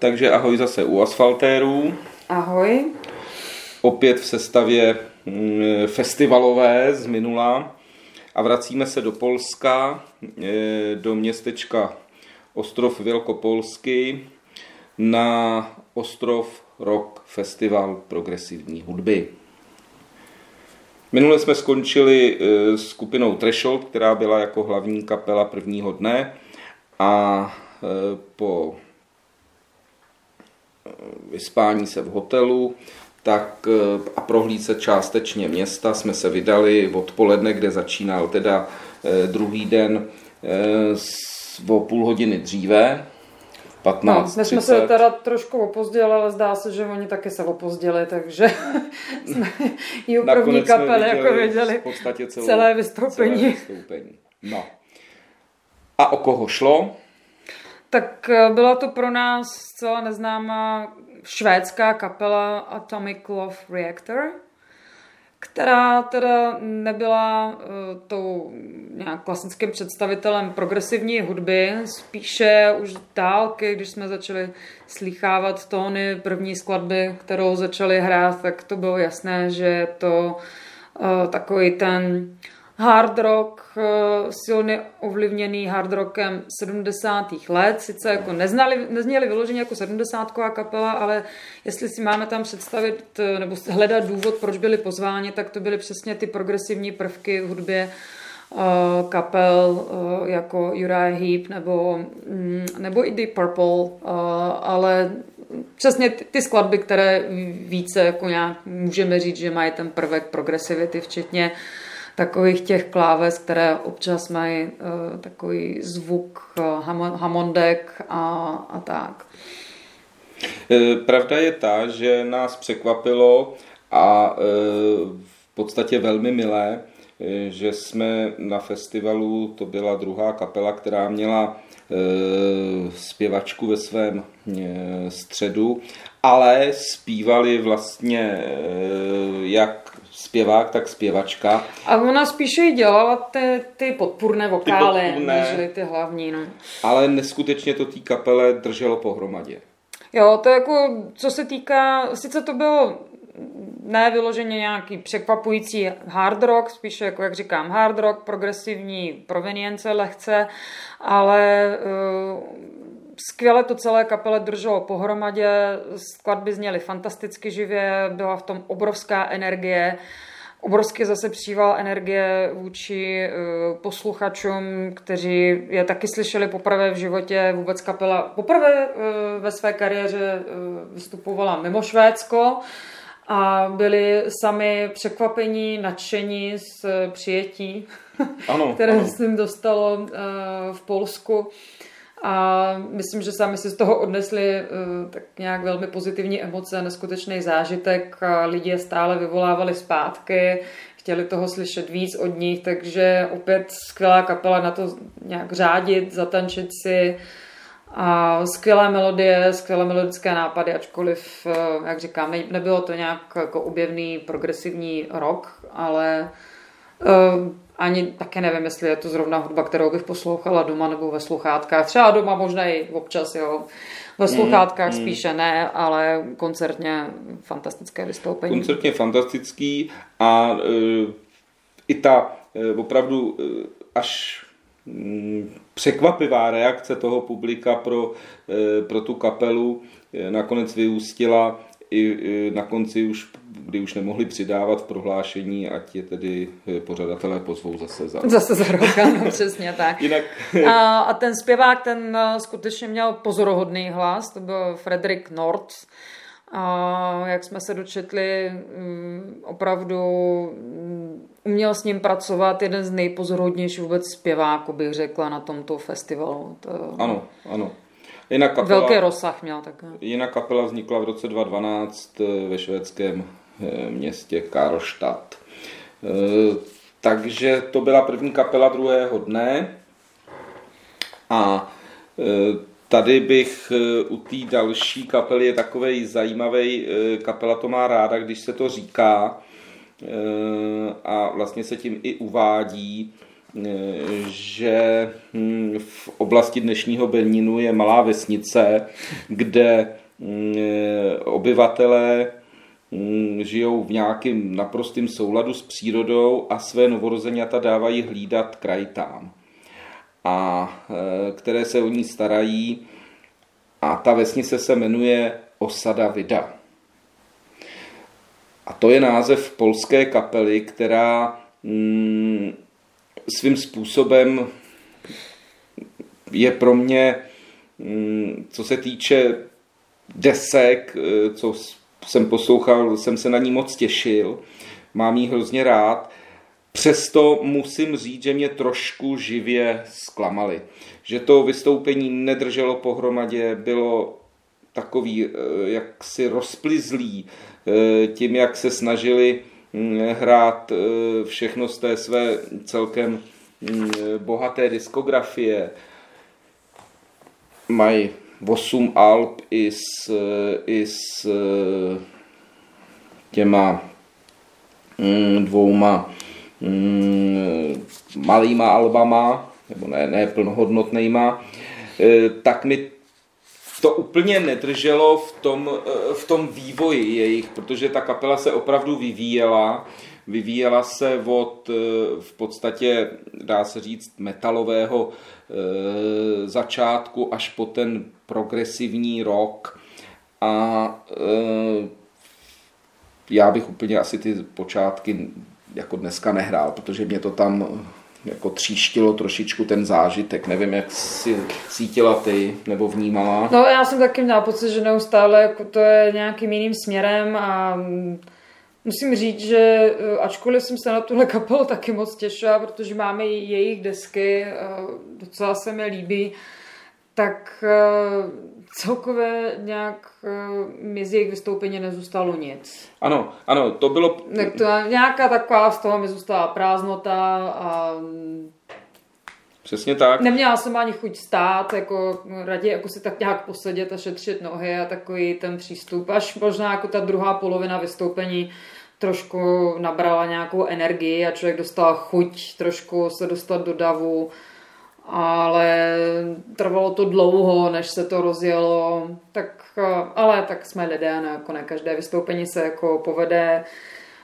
Takže ahoj zase u asfaltérů. Ahoj. Opět v sestavě mm, festivalové z minula. A vracíme se do Polska, e, do městečka Ostrov Velkopolsky na Ostrov Rock Festival progresivní hudby. Minule jsme skončili e, s skupinou Threshold, která byla jako hlavní kapela prvního dne a e, po vyspání se v hotelu tak a prohlídce částečně města jsme se vydali odpoledne, kde začínal teda druhý den o půl hodiny dříve, 15, no, my jsme se teda trošku opozdili, ale zdá se, že oni taky se opozdili, takže jsme i u první kapely jako věděli v podstatě celou, celé vystoupení. Celé vystoupení. No. A o koho šlo? Tak eh, byla to pro nás zcela neznámá švédská kapela Atomic Love Reactor, která teda nebyla uh, tou nějak klasickým představitelem progresivní hudby, spíše už dálky, když jsme začali slychávat tóny první skladby, kterou začali hrát, tak to bylo jasné, že je to uh, takový ten hard rock, eh, silně ovlivněný hard rockem 70. let, sice jako neznali, nezněli vyloženě jako 70. kapela, ale jestli si máme tam představit eh, nebo hledat důvod, proč byli pozváni, tak to byly přesně ty progresivní prvky v hudbě eh, kapel jako Uriah Heep nebo, mm, nebo i Deep Purple, ale přesně ty skladby, které více jako nějak můžeme říct, že mají ten prvek progresivity, včetně uh, takových těch kláves, které občas mají uh, takový zvuk uh, hamondek a, a tak. E, pravda je ta, že nás překvapilo a v podstatě velmi milé, že jsme na festivalu, to byla druhá kapela, která měla zpěvačku ve svém středu, ale zpívali vlastně jak zpěvák, tak zpěvačka. A ona spíše jí dělala ty, ty podpůrné vokály, ty podpůrné, než ty hlavní. No. Ale neskutečně to té kapele drželo pohromadě. Jo, to jako, co se týká, sice to bylo ne vyloženě nějaký překvapující hard rock, spíše jako, jak říkám, hard rock, progresivní provenience lehce, ale uh, skvěle to celé kapele drželo pohromadě, skladby zněly fantasticky živě, byla v tom obrovská energie, obrovsky zase příval energie vůči uh, posluchačům, kteří je taky slyšeli poprvé v životě. Vůbec kapela poprvé uh, ve své kariéře uh, vystupovala mimo Švédsko a byli sami překvapení, nadšení z přijetí, ano, které ano. se jim dostalo v Polsku. A myslím, že sami si z toho odnesli uh, tak nějak velmi pozitivní emoce, neskutečný zážitek. Lidi je stále vyvolávali zpátky, chtěli toho slyšet víc od nich, takže opět skvělá kapela na to nějak řádit, zatančit si. A skvělé melodie, skvělé melodické nápady, ačkoliv, uh, jak říkám, ne, nebylo to nějak jako objevný progresivní rock, ale uh, ani také nevím, jestli je to zrovna hudba, kterou bych poslouchala doma nebo ve sluchátkách. Třeba doma možná i občas, jo. Ve mm, sluchátkách mm, spíše ne, ale koncertně fantastické vystoupení. Koncertně fantastický a e, i ta e, opravdu e, až mm, překvapivá reakce toho publika pro, e, pro tu kapelu e, nakonec vyústila i na konci už, kdy už nemohli přidávat v prohlášení, ať je tedy eh, pořadatelé pozvou zase za Zase za rok, ano, přesně tak. Jinak... A, a ten zpěvák, ten eh, skutečně měl pozorohodný hlas, to byl Frederick Nord. A jak jsme se dočetli, mm, opravdu mm, uměl s ním pracovat jeden z nejpozorodnějších vůbec zpěváků, bych řekla, na tomto festivalu. To... Ano, ano. Jinak kapela, Velký rozsah měl tak. Jinak kapela vznikla v roce 2012 eh, ve švédském městě Karlstad. Eh, takže to byla první kapela druhého dne. A tady bych u té další kapely je takový zajímavý, kapela to má ráda, když se to říká a vlastně se tím i uvádí, že hm, v oblasti dnešního Beninu je malá vesnice, kde hm, obyvatelé žijou v nějakém naprostém souladu s přírodou a své novorozeněta dávají hlídat krajitám, a které se o ní starají. A ta vesnice se jmenuje Osada Vida. A to je název polské kapely, která mm, svým způsobem je pro mě, mm, co se týče desek, eh, co jsem poslouchal, jsem se na ní moc těšil, mám ji hrozně rád. Přesto musím říct, že mě trošku živě zklamali. Že to vystoupení nedrželo pohromadě, bylo takový eh, jaksi rozplizlý eh, tím, jak se snažili mm, hrát eh, všechno z té své celkem mm, bohaté diskografie. Mají 8 alb i s, i s těma mm, dvouma malýma albama, nebo ne, ne plnohodnotnýma, tak mi to úplně nedrželo v tom, eh, v tom vývoji jejich, protože ta kapela se opravdu vyvíjela. Vyvíjela se od eh, v podstatě, dá se říct, metalového eh, začátku až po ten progresivní rok. A já bych úplně asi ty počátky jako dneska nehrál, protože mě to tam jako tříštilo trošičku ten zážitek. Nevím, jak si cítila ty nebo vnímala. No já jsem taky měla pocit, že neustále jako to je nějakým jiným směrem a musím říct, že eh, ačkoliv jsem se na tuhle kapelu taky moc těšila, protože máme jejich desky, eh, docela se mi líbí, tak eh, celkově nějak mi z jejich vystoupení nezůstalo nic. Ano, ano, to bylo... Tak to, nějaká taková z toho mi zůstala prázdnota a... Přesně tak. Neměla jsem ani chuť stát, jako raději jako si tak nějak posedět a šetřit nohy a takový ten přístup. Až možná jako ta druhá polovina vystoupení trošku nabrala nějakou energii a člověk dostal chuť trošku se dostat do davu ale trvalo to dlouho, než se to rozjelo, tak, ale tak jsme lidé, ne, jako ne každé vystoupení se jako povede.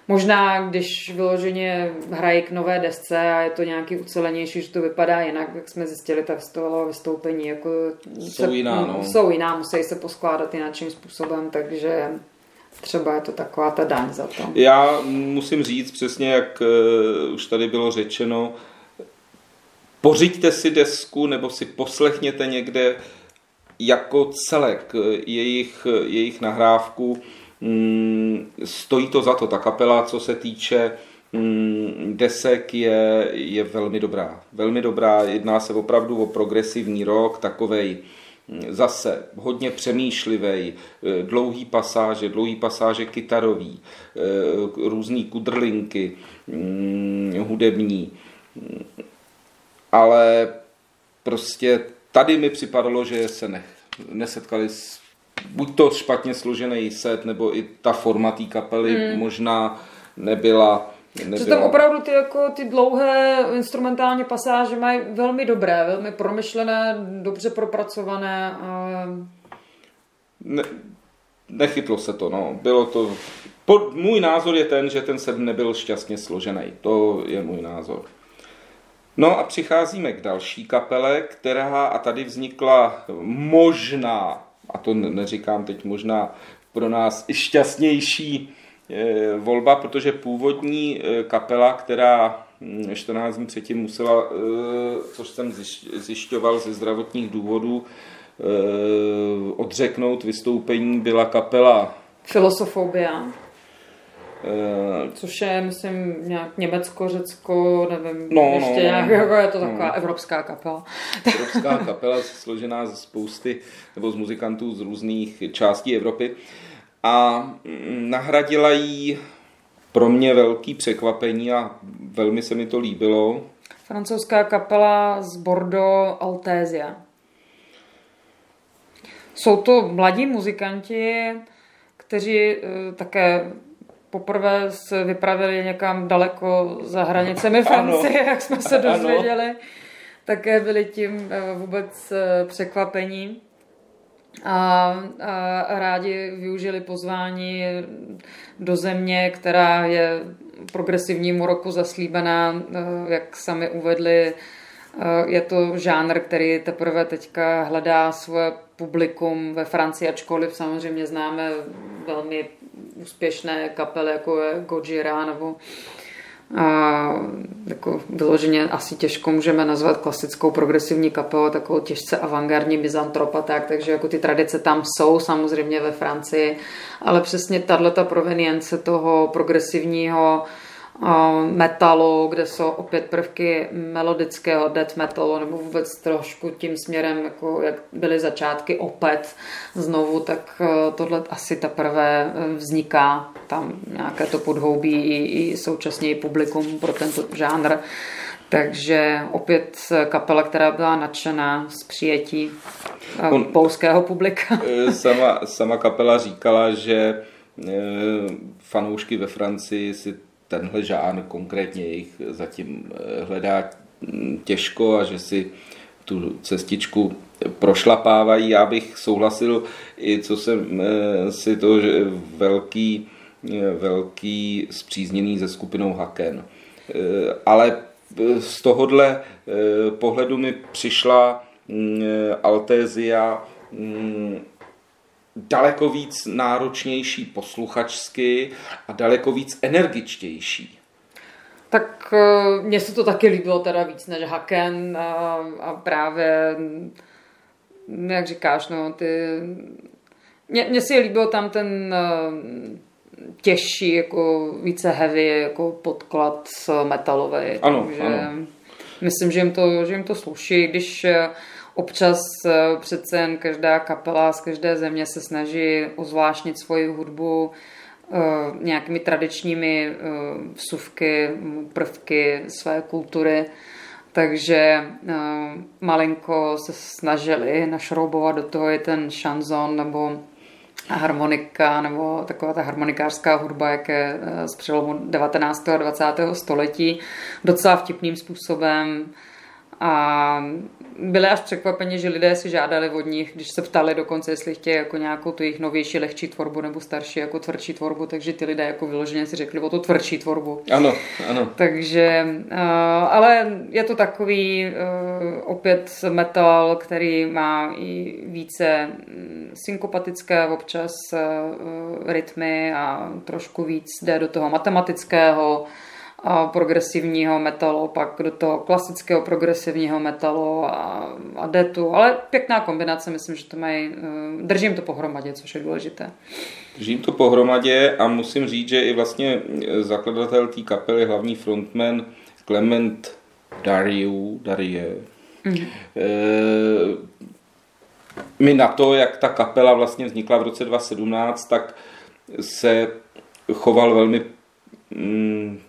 Možná, když vyloženě hrají k nové desce a je to nějaký ucelenější, že to vypadá jinak, jak jsme zjistili, tak z toho vystoupení jako jsou se, jiná, no. jsou jiná, musí se poskládat jináčím způsobem, takže třeba je to taková ta daň za to. Já musím říct přesně, jak uh, už tady bylo řečeno, pořiďte si desku nebo si poslechněte někde jako celek jejich, jejich nahrávku. Mm, stojí to za to. Ta kapela, co se týče mm, desek, je, je velmi dobrá. Velmi dobrá. Jedná se opravdu o progresivní rok, takovej mm, zase hodně přemýšlivý, dlouhý pasáže, dlouhý pasáže kytarový, různý kudrlinky hudební ale prostě tady mi připadalo, že se ne, nesetkali s buď to špatně složený set, nebo i ta forma té kapely hmm. možná nebyla Nebyla. Že tam opravdu ty, jako, ty dlouhé instrumentální pasáže mají velmi dobré, velmi promyšlené, dobře propracované. A... Ne, nechytlo se to, no. Bylo to... Pod, můj názor je ten, že ten set nebyl šťastně složený. To je můj názor. No a přicházíme k další kapele, která a tady vznikla možná, a to neříkám teď možná pro nás i šťastnější eh, volba, protože původní eh, kapela, která 14 hm, dní předtím musela, eh, což jsem zjišťoval ze zdravotních důvodů, odřeknout vystoupení, byla kapela Filosofobia. Uh, Což je, myslím, nějak Německo, Řecko, nevím, no, ještě no, nějak, no, jako je to taková no. evropská kapela. Evropská kapela složená ze spousty, nebo z muzikantů z různých částí Evropy. A mm, nahradila jí pro mě velký překvapení a velmi se mi to líbilo. Francouzská kapela z Bordeaux Altésia. Jsou to mladí muzikanti, kteří uh, také poprvé se vypravili někam daleko za hranicemi Francie, jak jsme se dozvěděli. Také byli tím vůbec překvapení. A, a rádi využili pozvání do země, která je progresivnímu roku zaslíbená, jak sami uvedli, je to žánr, který teprve teďka hledá svoje publikum ve Francii, ačkoliv samozřejmě známe velmi úspěšné kapely, jako je Gojira nebo a jako vyloženě asi těžko můžeme nazvat klasickou progresivní kapelu, takovou těžce avantgardní byzantropa, tak, takže jako ty tradice tam jsou samozřejmě ve Francii, ale přesně tato provenience toho progresivního metalu, kde jsou opět prvky melodického death metalu, nebo vůbec trošku tím směrem, jako jak byly začátky opět znovu, tak e, tohle asi teprve e, vzniká tam nějaké to podhoubí i, i současně i publikum pro tento žánr. Takže opět kapela, která byla nadšená z přijetí On, polského publika. Sama, sama kapela říkala, že fanoušky ve Francii si tenhle žánr konkrétně jich zatím eh, hledá hm, těžko a že si tu cestičku prošlapávají. Já bych souhlasil i co jsem eh, si to, že velký, eh, velký zpřízněný se skupinou Haken. Ale z tohohle pohledu mi přišla hm, Altézia hm, daleko víc náročnější posluchačsky a daleko víc energičtější. Tak eh, mně se to taky líbilo teda víc než Haken a, a právě, jak říkáš, no, ty... Mně si líbilo tam ten eh, těžší, jako více heavy, jako podklad metalový. Ano, takže ano. Myslím, že jim to, že jim to sluší, když eh, Občas eh, přece jen každá kapela z každé země se snaží ozvláštnit svoji hudbu eh, nějakými tradičními eh, vsuvky, prvky své kultury. Takže malinko se snažili našroubovat do toho i ten šanzon nebo harmonika nebo taková ta harmonikářská hudba, jak je z přelomu 19. a 20. století, docela vtipným způsobem. A byli až překvapeni, že lidé si žádali od nich, když se ptali dokonce, jestli chtějí jako nějakou tu jejich novější, lehčí tvorbu nebo starší, jako tvrdší tvorbu, takže ty lidé jako vyloženě si řekli o tu tvrdší tvorbu. Ano, ano. Takže, uh, ale je to takový uh, opět metal, který má i více mm, synkopatické občas uh, rytmy a trošku víc jde do toho matematického, progresivního metalu, pak do toho klasického progresivního metalu a, a detu, ale pěkná kombinace, myslím, že to mají, eh, držím to pohromadě, což je důležité. Držím to pohromadě a musím říct, že i vlastně zakladatel té kapely, hlavní frontman Clement Dariu, Darie, mi na to, jak ta kapela vlastně vznikla v roce 2017, tak se choval velmi Mm,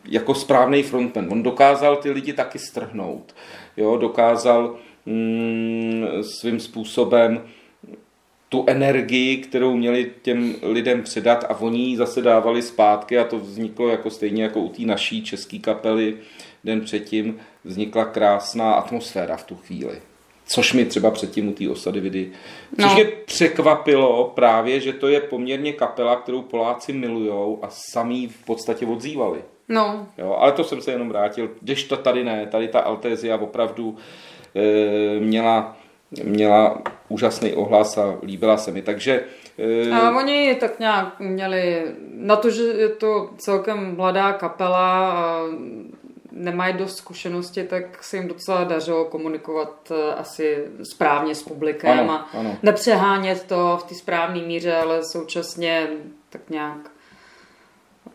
jako správný frontman. On dokázal ty lidi taky strhnout. Jo, dokázal mm, svým způsobem tu energii, kterou měli těm lidem předat a oni ji zase dávali zpátky a to vzniklo jako stejně jako u té naší české kapely den předtím vznikla krásná atmosféra v tu chvíli. Což mi třeba předtím u té osady vidy. Což no. mě překvapilo právě, že to je poměrně kapela, kterou Poláci milujou a sami v podstatě odzývali. No. Jo, ale to jsem se jenom vrátil. Když to tady ne, tady ta Altézia opravdu e, měla, měla úžasný ohlas a líbila se mi. Takže e, a oni tak nějak měli, na to, že je to celkem mladá kapela a nemají dost zkušenosti, tak se jim docela dařilo komunikovat eh, asi správně s publikem ano, a ano. nepřehánět to v té správné míře, ale současně tak nějak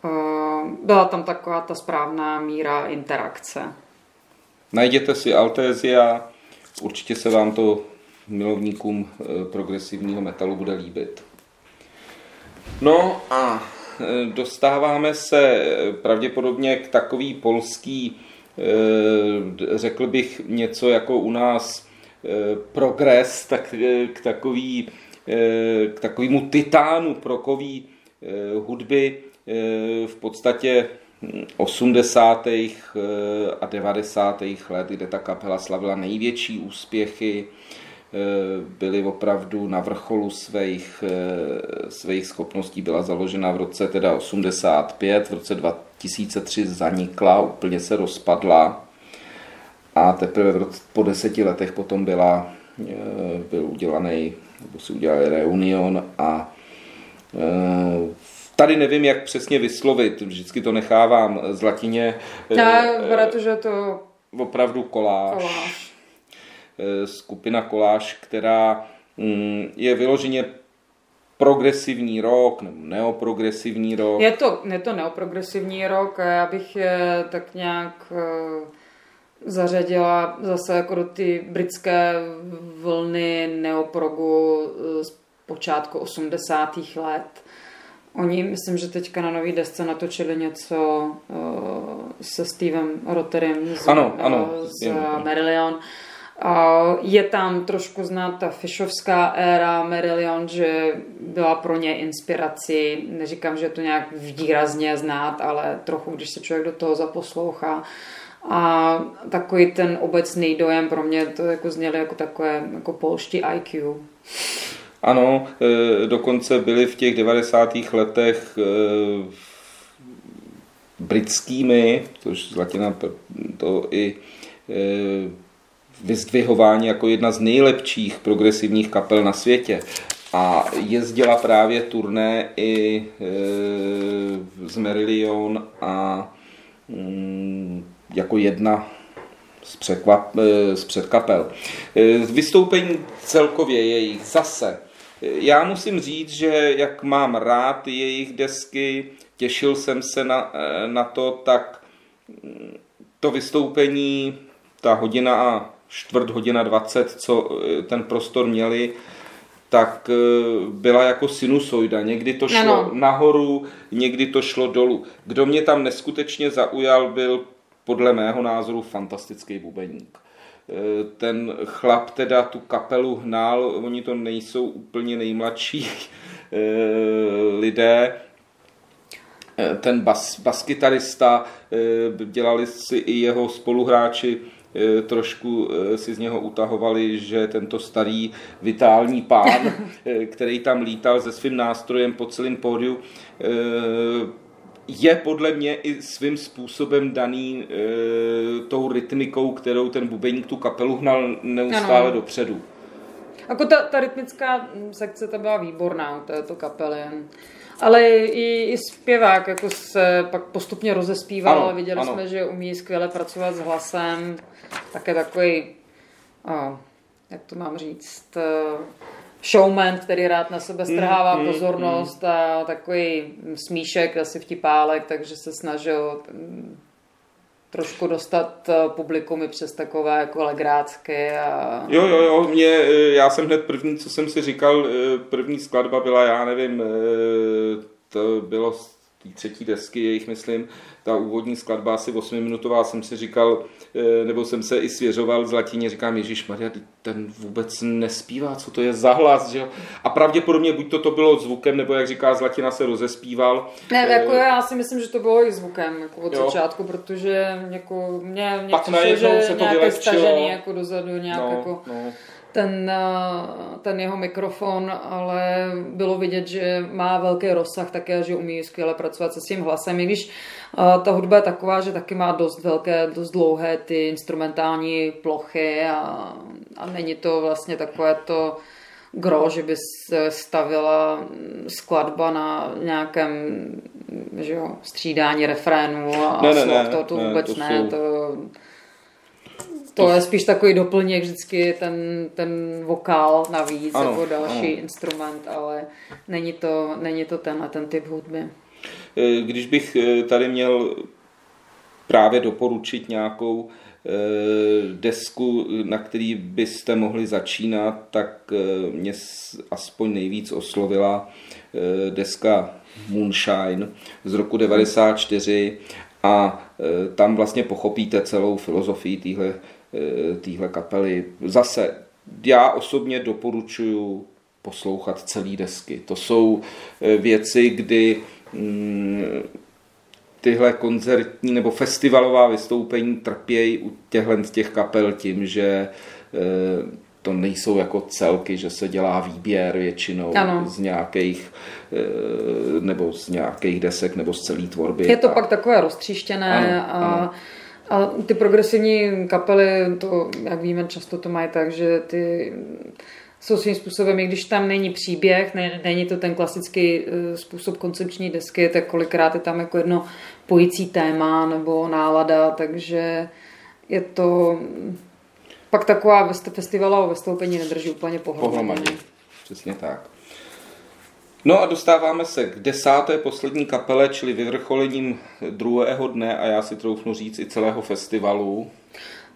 uh, byla tam taková ta správná míra interakce. Najděte si Altézia, určitě se vám to milovníkům eh, progresivního metalu bude líbit. No a dostáváme se eh, pravděpodobně k takový polský, eh, řekl bych něco jako u nás progres, tak k takový k takovému titánu prokový hudby v podstatě 80. a 90. let, kde ta kapela slavila největší úspěchy, byly opravdu na vrcholu svých, svých schopností. Byla založena v roce teda 85, v roce 2003 zanikla, úplně se rozpadla a teprve po deseti letech potom byla, byl udělaný, nebo si udělali reunion a Tady nevím, jak přesně vyslovit, vždycky to nechávám z latině. Já, protože to... Opravdu koláž. koláž. Skupina koláž, která mm, je vyloženě progresivní rok nebo neoprogresivní rok. Je to, je to neoprogresivní rok a já bych je tak nějak eh, zařadila zase jako do ty britské vlny neoprogu eh, z počátku 80. let. Oni, myslím, že teďka na nový desce natočili něco uh, se Stevem Rotterem z, ano, ano, uh, z Marillion. Uh, je tam trošku znát ta Fishovská éra Marillion, že byla pro ně inspirací. Neříkám, že to nějak výrazně znát, ale trochu, když se člověk do toho zaposlouchá. A takový ten obecný dojem pro mě to jako zněly jako takové jako polští IQ. Ano, e, dokonce byli v těch 90. letech e, britskými, což Zlatina to i e, vyzdvihování jako jedna z nejlepších progresivních kapel na světě. A jezdila právě turné i z Merillion a mm, jako jedna z, překvap, z předkapel. Vystoupení celkově jejich zase já musím říct, že jak mám rád jejich desky, těšil jsem se na, na to, tak to vystoupení, ta hodina a čtvrt hodina dvacet, co ten prostor měli, tak eh, byla jako sinusoida. Někdy to šlo ano. nahoru, někdy to šlo dolů. Kdo mě tam neskutečně zaujal, byl podle mého názoru fantastický bubeník. Eh, ten chlap teda tu kapelu hnal, oni to nejsou úplně nejmladší lidé, ten bas, baskytarista, dělali si i jeho spoluhráči, trošku si z něho utahovali, že tento starý vitální pán, který tam lítal se svým nástrojem po celém pódiu, je podle mě i svým způsobem daný e, tou rytmikou, kterou ten bubeník tu kapelu hnal neustále ano. dopředu. Jako ta, ta rytmická sekce ta byla výborná u této kapely. Ale i, i zpěvák jako se pak postupně rozespíval, ano, viděli ano. jsme, že umí skvěle pracovat s hlasem. Také takový, oh, jak to mám říct, showman, který rád na sebe strhává mm, pozornost mm. a takový smíšek, asi vtipálek, takže se snažil mm, trošku dostat eh, publikum i přes takové jako legrácky. A... Jo, jo, jo, mě, eh, já jsem hned první, co jsem si říkal, eh, první skladba byla, já nevím, to bylo té třetí desky jejich, myslím, ta úvodní skladba asi 8 minutová, jsem si říkal, eh, nebo jsem se i svěřoval z latině, říkám, Ježíš Maria, ten vůbec nespívá, co to je za hlas, že? A pravděpodobně buď to, to bylo zvukem, nebo jak říká Zlatina, se rozespíval. Ne, eh, jako já si myslím, že to bylo i zvukem jako od jo. začátku, protože jako mě, mě Pak přišlo, že se to nějaké stažený jako dozadu, nějak no, jako... No ten, eh, ten jeho mikrofon, ale bylo vidět, že má velký rozsah také, že umí skvěle pracovat se svým hlasem, i když eh, ta hudba je taková, že taky má dost velké, dost dlouhé ty instrumentální plochy a, a není to vlastně takové to gro, že by se stavila skladba na nějakém že jo, střídání refrénu a ne, ne, ne, to, to vůbec ne, to, ne, jsou... to to je spíš takový doplněk vždycky ten, ten vokál navíc, ano, jako další ano. instrument, ale není to, není to ten a ten typ hudby. Eh, když bych eh, tady měl právě doporučit nějakou eh, desku, na který byste mohli začínat, tak mě aspoň nejvíc oslovila deska Moonshine z roku 94 a tam vlastně pochopíte celou filozofii téhle téhle kapely. Zase, já osobně doporučuji poslouchat celý desky. To jsou eh, věci, kdy mm, tyhle koncertní nebo festivalová vystoupení trpějí u těchhle z těch kapel tím, že to nejsou jako celky, že se dělá výběr většinou ano. z nějakých nebo z nějakých desek nebo z celé tvorby. Je to a... pak takové roztříštěné ano, a ano. A ty progresivní kapely, to, jak víme, často to mají tak, že ty jsou svým způsobem, i když tam není příběh, ne, není to ten klasický uh, způsob koncepční desky, tak kolikrát je tam jako jedno pojící téma nebo nálada, takže je to pak taková festivalová vystoupení nedrží úplně pohromadě. pohromadě. Přesně tak. No a dostáváme se k desáté poslední kapele, čili vyvrcholením druhého dne a já si troufnu říct i celého festivalu.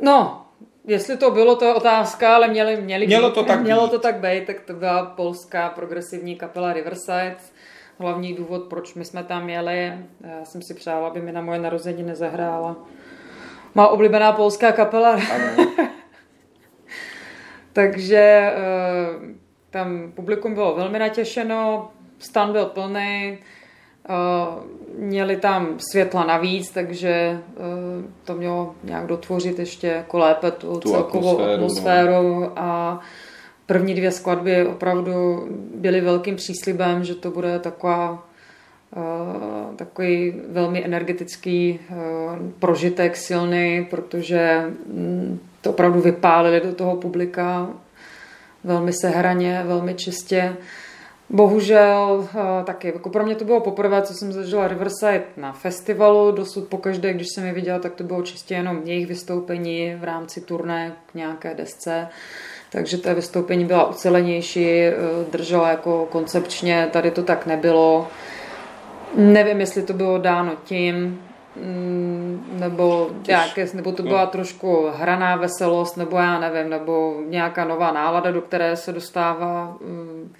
No, jestli to bylo, to je otázka, ale měli, měli mělo, být, to tak mělo být. to tak být, tak to byla polská progresivní kapela Riverside. Hlavní důvod, proč my jsme tam jeli, já jsem si přála, aby mi na moje narozeniny zahrála. Má oblíbená polská kapela. Ano. Takže eh, tam publikum bylo velmi natěšeno, stan byl plný, eh, měli tam světla navíc, takže eh, to mělo nějak dotvořit ještě jako lépe tu, tu celkovou atmosféru, atmosféru no. a první dvě skladby opravdu byly velkým příslibem, že to bude taková eh, takový velmi energetický prožitek silný, protože mm, to opravdu vypálili do toho publika velmi sehraně, velmi čistě. Bohužel eh, taky, jako pro mě to bylo poprvé, co jsem zažila Riverside na festivalu, dosud pokaždé, když jsem je viděla, tak to bylo čistě jenom jejich vystoupení v rámci turné k nějaké desce, takže to vystoupení byla ucelenější, eh, držela jako koncepčně, tady to tak nebylo. Nevím, jestli to bylo dáno tím, mm, nebo, nějaké, nebo to byla trošku hraná veselost, nebo já nevím, nebo nějaká nová nálada, do které se dostává mm,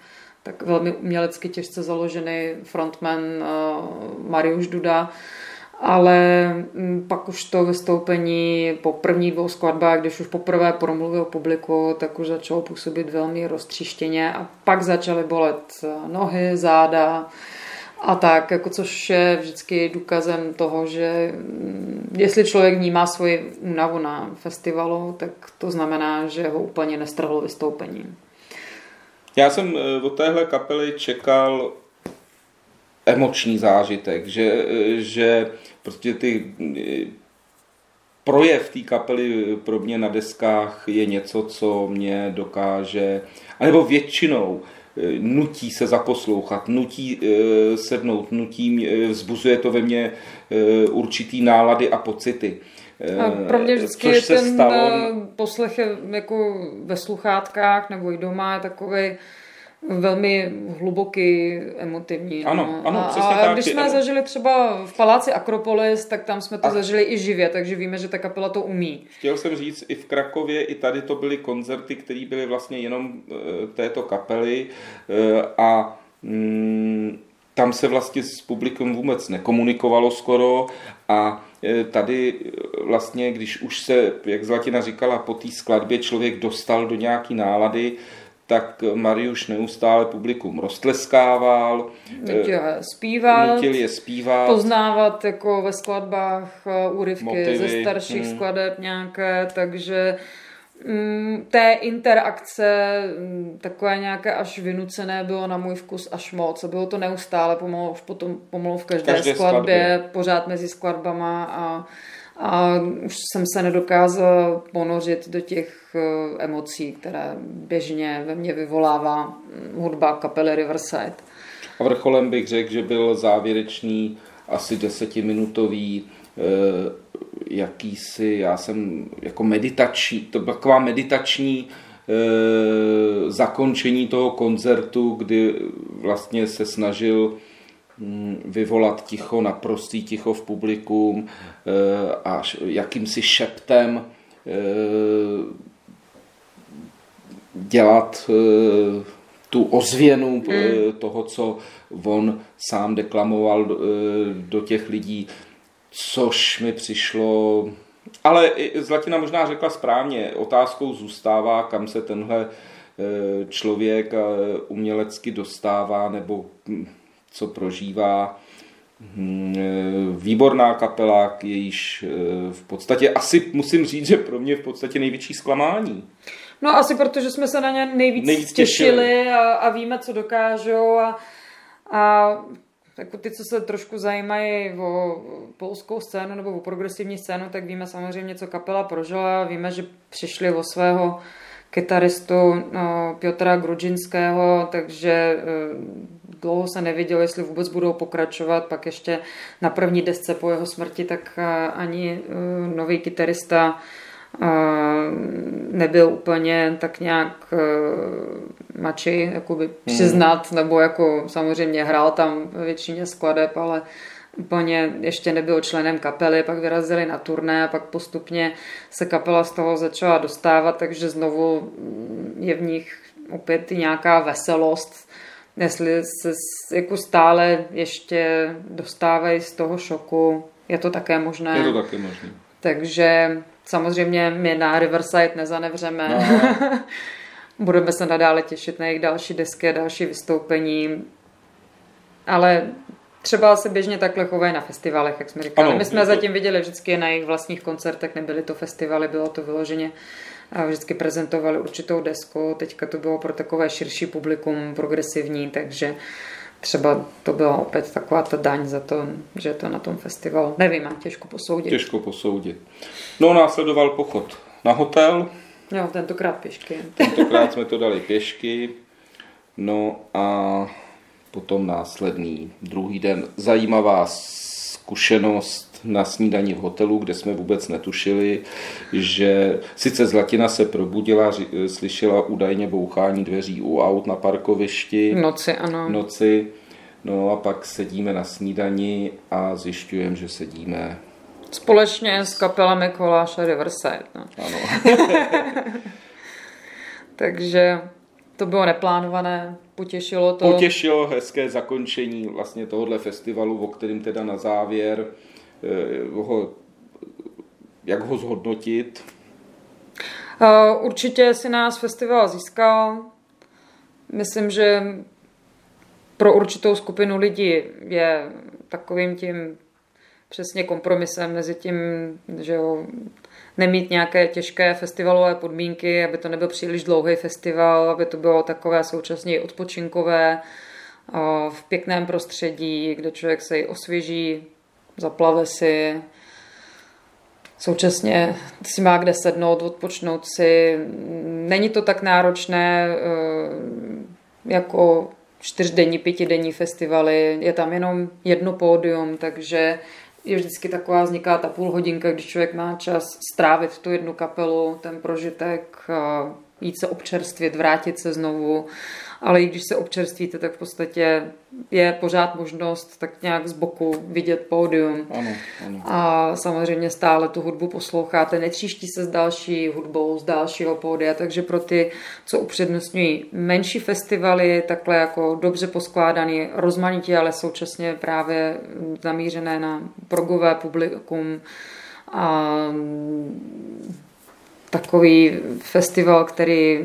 tak velmi umělecky těžce založený frontman uh, Mariusz Duda, ale mm, pak už to vystoupení po první dvou skladbách, když už poprvé promluvil publiku, tak už začalo působit velmi roztříštěně a pak začaly bolet nohy, záda a tak, jako což je vždycky důkazem toho, že mm, jestli člověk vnímá svoji únavu na festivalu, tak to znamená, že ho úplně nestrhlo vystoupení. Já jsem eh, od téhle kapely čekal emoční zážitek, že, eh, že prostě ty eh, projev té kapely pro mě na deskách je něco, co mě dokáže, anebo většinou nutí se zaposlouchat, nutí sednout, nutí, vzbuzuje to ve mně určitý nálady a pocity. A pro mě vždycky je ten stalo... poslech jako ve sluchátkách nebo i doma je takový velmi hluboký, emotivní. Ano, no. ano, a, přesně a tak. když jsme ano. zažili třeba v paláci Akropolis, tak tam jsme to a... zažili i živě, takže víme, že ta kapela to umí. Chtěl jsem říct, i v Krakově, i tady to byly koncerty, které byly vlastně jenom uh, této kapely a mm, tam se vlastně s publikem vůbec nekomunikovalo skoro a e, tady vlastně, když už se, jak Zlatina říkala, po té skladbě člověk dostal do nějaký nálady, tak Mariuš neustále publikum roztleskával. Nutil je zpívat. Nutil je zpívat. Poznávat jako ve skladbách e, úryvky Motivy. ze starších hmm. skladeb nějaké, takže té interakce mm, takové nějaké až vynucené bylo na můj vkus až moc. A bylo to neustále pomalu, už potom pomalu v každé, každé skladbě, skladbě, pořád mezi skladbama a a už jsem se nedokázal ponořit do těch eh, emocí, které běžně ve mně vyvolává hm, hudba kapely Riverside. A vrcholem bych řekl, že byl závěrečný asi desetiminutový jakýsi, já jsem jako meditační, to byla taková meditační e, zakončení toho koncertu, kdy vlastně se snažil Mm, vyvolat ticho, naprostý ticho v publikum eh, a jakýmsi šeptem eh, dělat eh, tu ozvěnu mm. toho, co on sám deklamoval do těch lidí, což mi přišlo ale Zlatina možná řekla správně, otázkou zůstává, kam se tenhle člověk umělecky dostává, nebo hm, co prožívá. hm, výborná kapela, jejíž v podstatě asi musím říct, že pro mě v podstatě největší zklamání. No asi protože jsme se na ně nejvíc, nejvíc těšili, těšili a, a víme, co dokážou a, a jako ty, co se trošku zajímají o polskou scénu nebo o progresivní scénu, tak víme samozřejmě, co kapela prožila. Víme, že přišli o svého kytaristu no, Piotra Grudžinského, takže e, dlouho se nevědělo, jestli vůbec budou pokračovat. Pak ještě na první desce po jeho smrti, tak e, ani e, nový kytarista nebyl úplně tak nějak mači jakoby hmm. přiznat, hmm. nebo jako samozřejmě hrál tam většině skladeb, ale úplně ještě nebyl členem kapely, pak vyrazili na turné a pak postupně se kapela z toho začala dostávat, takže znovu je v nich opět nějaká veselost, jestli se jako stále ještě dostávají z toho šoku, je to také možné. Je to také možné. Takže samozřejmě my na Riverside nezanevřeme. No. Budeme se nadále těšit na jejich další desky a další vystoupení. Ale třeba se běžně takhle chovají na festivalech, jak jsme říkali. Ano, My jsme to... zatím viděli vždycky na jejich vlastních koncertech, nebyly to festivaly, bylo to vyloženě a vždycky prezentovali určitou desku. Teďka to bylo pro takové širší publikum, progresivní, takže třeba to byla opět taková ta daň za to, že je to na tom festivalu. Nevím, mám těžko posoudit. Těžko posoudit. No, následoval pochod na hotel. Jo, tentokrát pěšky. Tentokrát jsme to dali pěšky. No a potom následný druhý den zajímavá zkušenost na snídaní v hotelu, kde jsme vůbec netušili, že sice Zlatina se probudila, slyšela údajně bouchání dveří u aut na parkovišti. Noci, ano. Noci. No a pak sedíme na snídani a zjišťujeme, že sedíme Společně s kapelami Koláša Riverside. No. Ano. Takže to bylo neplánované, potěšilo to. Potěšilo hezké zakončení vlastně tohohle festivalu, o kterým teda na závěr eh, ho, jak ho zhodnotit? Eh, určitě si nás festival získal. Myslím, že pro určitou skupinu lidí je takovým tím přesně kompromisem mezi tím, že jo, nemít nějaké těžké festivalové podmínky, aby to nebyl příliš dlouhý festival, aby to bylo takové současně odpočinkové, v pěkném prostředí, kde člověk se i osvěží, zaplave si, současně si má kde sednout, odpočnout si. Není to tak náročné e, jako čtyřdenní, pětidenní festivaly, je tam jenom jedno pódium, takže je vždycky taková, vzniká ta půl hodinka, když člověk má čas strávit tu jednu kapelu, ten prožitek, jít se občerstvit, vrátit se znovu ale i když se občerstvíte, tak v podstatě je pořád možnost tak nějak z boku vidět pódium. Ano, ano. A samozřejmě stále tu hudbu posloucháte, netříští se s další hudbou z dalšího pódia, takže pro ty, co upřednostňují menší festivaly, takhle jako dobře poskládaný, rozmanitě, ale současně právě zamířené na progové publikum, a takový festival, který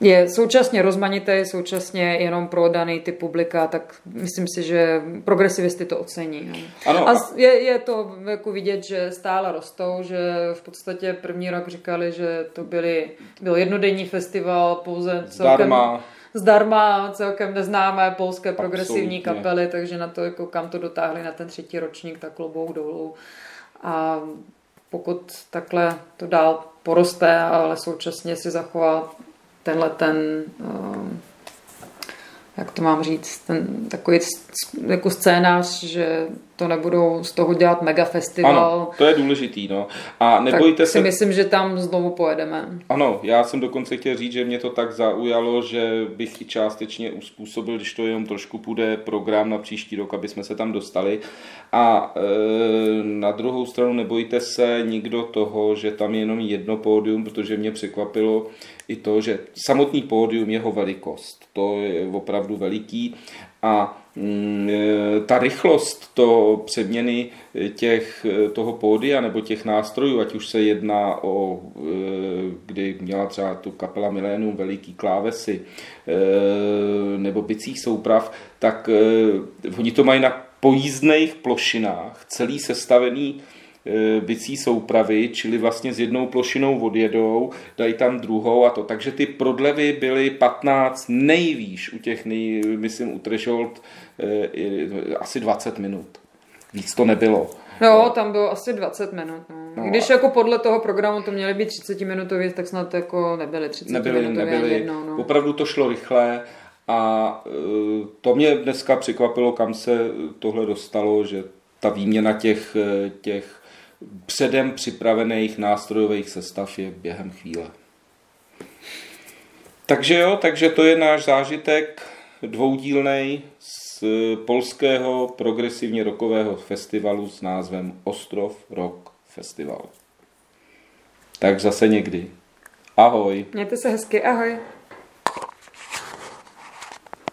je současně rozmanité, současně jenom pro daný typ publika, tak myslím si, že progresivisty to ocení. Ano. A je, je to jako vidět, že stále rostou, že v podstatě první rok říkali, že to byly, byl jednodenní festival pouze celkem... Zdarma. Zdarma, celkem neznámé polské progresivní Absolutně. kapely, takže na to, jako kam to dotáhli na ten třetí ročník, tak klobouk dolů. A pokud takhle to dál poroste, ale současně si zachová tenhle ten, uh, jak to mám říct, ten takový jako scénář, že to nebudou z toho dělat mega festival. Ano, to je důležitý, no. A nebojte tak se... si myslím, že tam znovu pojedeme. Ano, já jsem dokonce chtěl říct, že mě to tak zaujalo, že bych i částečně uspůsobil, když to jenom trošku půjde program na příští rok, aby jsme se tam dostali. A e, na druhou stranu nebojte se nikdo toho, že tam je jenom jedno pódium, protože mě překvapilo i to, že samotný pódium, jeho velikost, to je opravdu veliký a mm, e, ta rychlost to přeměny těch, toho pódia nebo těch nástrojů, ať už se jedná o e, kdy měla třeba tu kapela Milénum veliký klávesy nebo bicích souprav, tak oni to mají na pojízdných plošinách, celý sestavený bicí soupravy, čili vlastně s jednou plošinou odjedou, dají tam druhou a to. Takže ty prodlevy byly 15 nejvýš u těch, nej, myslím, u Threshold asi 20 minut. Víc to nebylo. No, tam bylo asi 20 minut. No. No, Když jako podle toho programu to měly být 30 minutový, tak snad jako nebyly 30 nebyly, minutový nebyly. Jednou, no. Opravdu to šlo rychle a e, to mě dneska překvapilo, kam se tohle dostalo, že ta výměna těch, e, těch předem připravených nástrojových sestav je během chvíle. Takže jo, takže to je náš zážitek dvoudílný z polského progresivně rokového festivalu s názvem Ostrov Rock Festival. Tak zase někdy. Ahoj. Mějte se hezky, ahoj.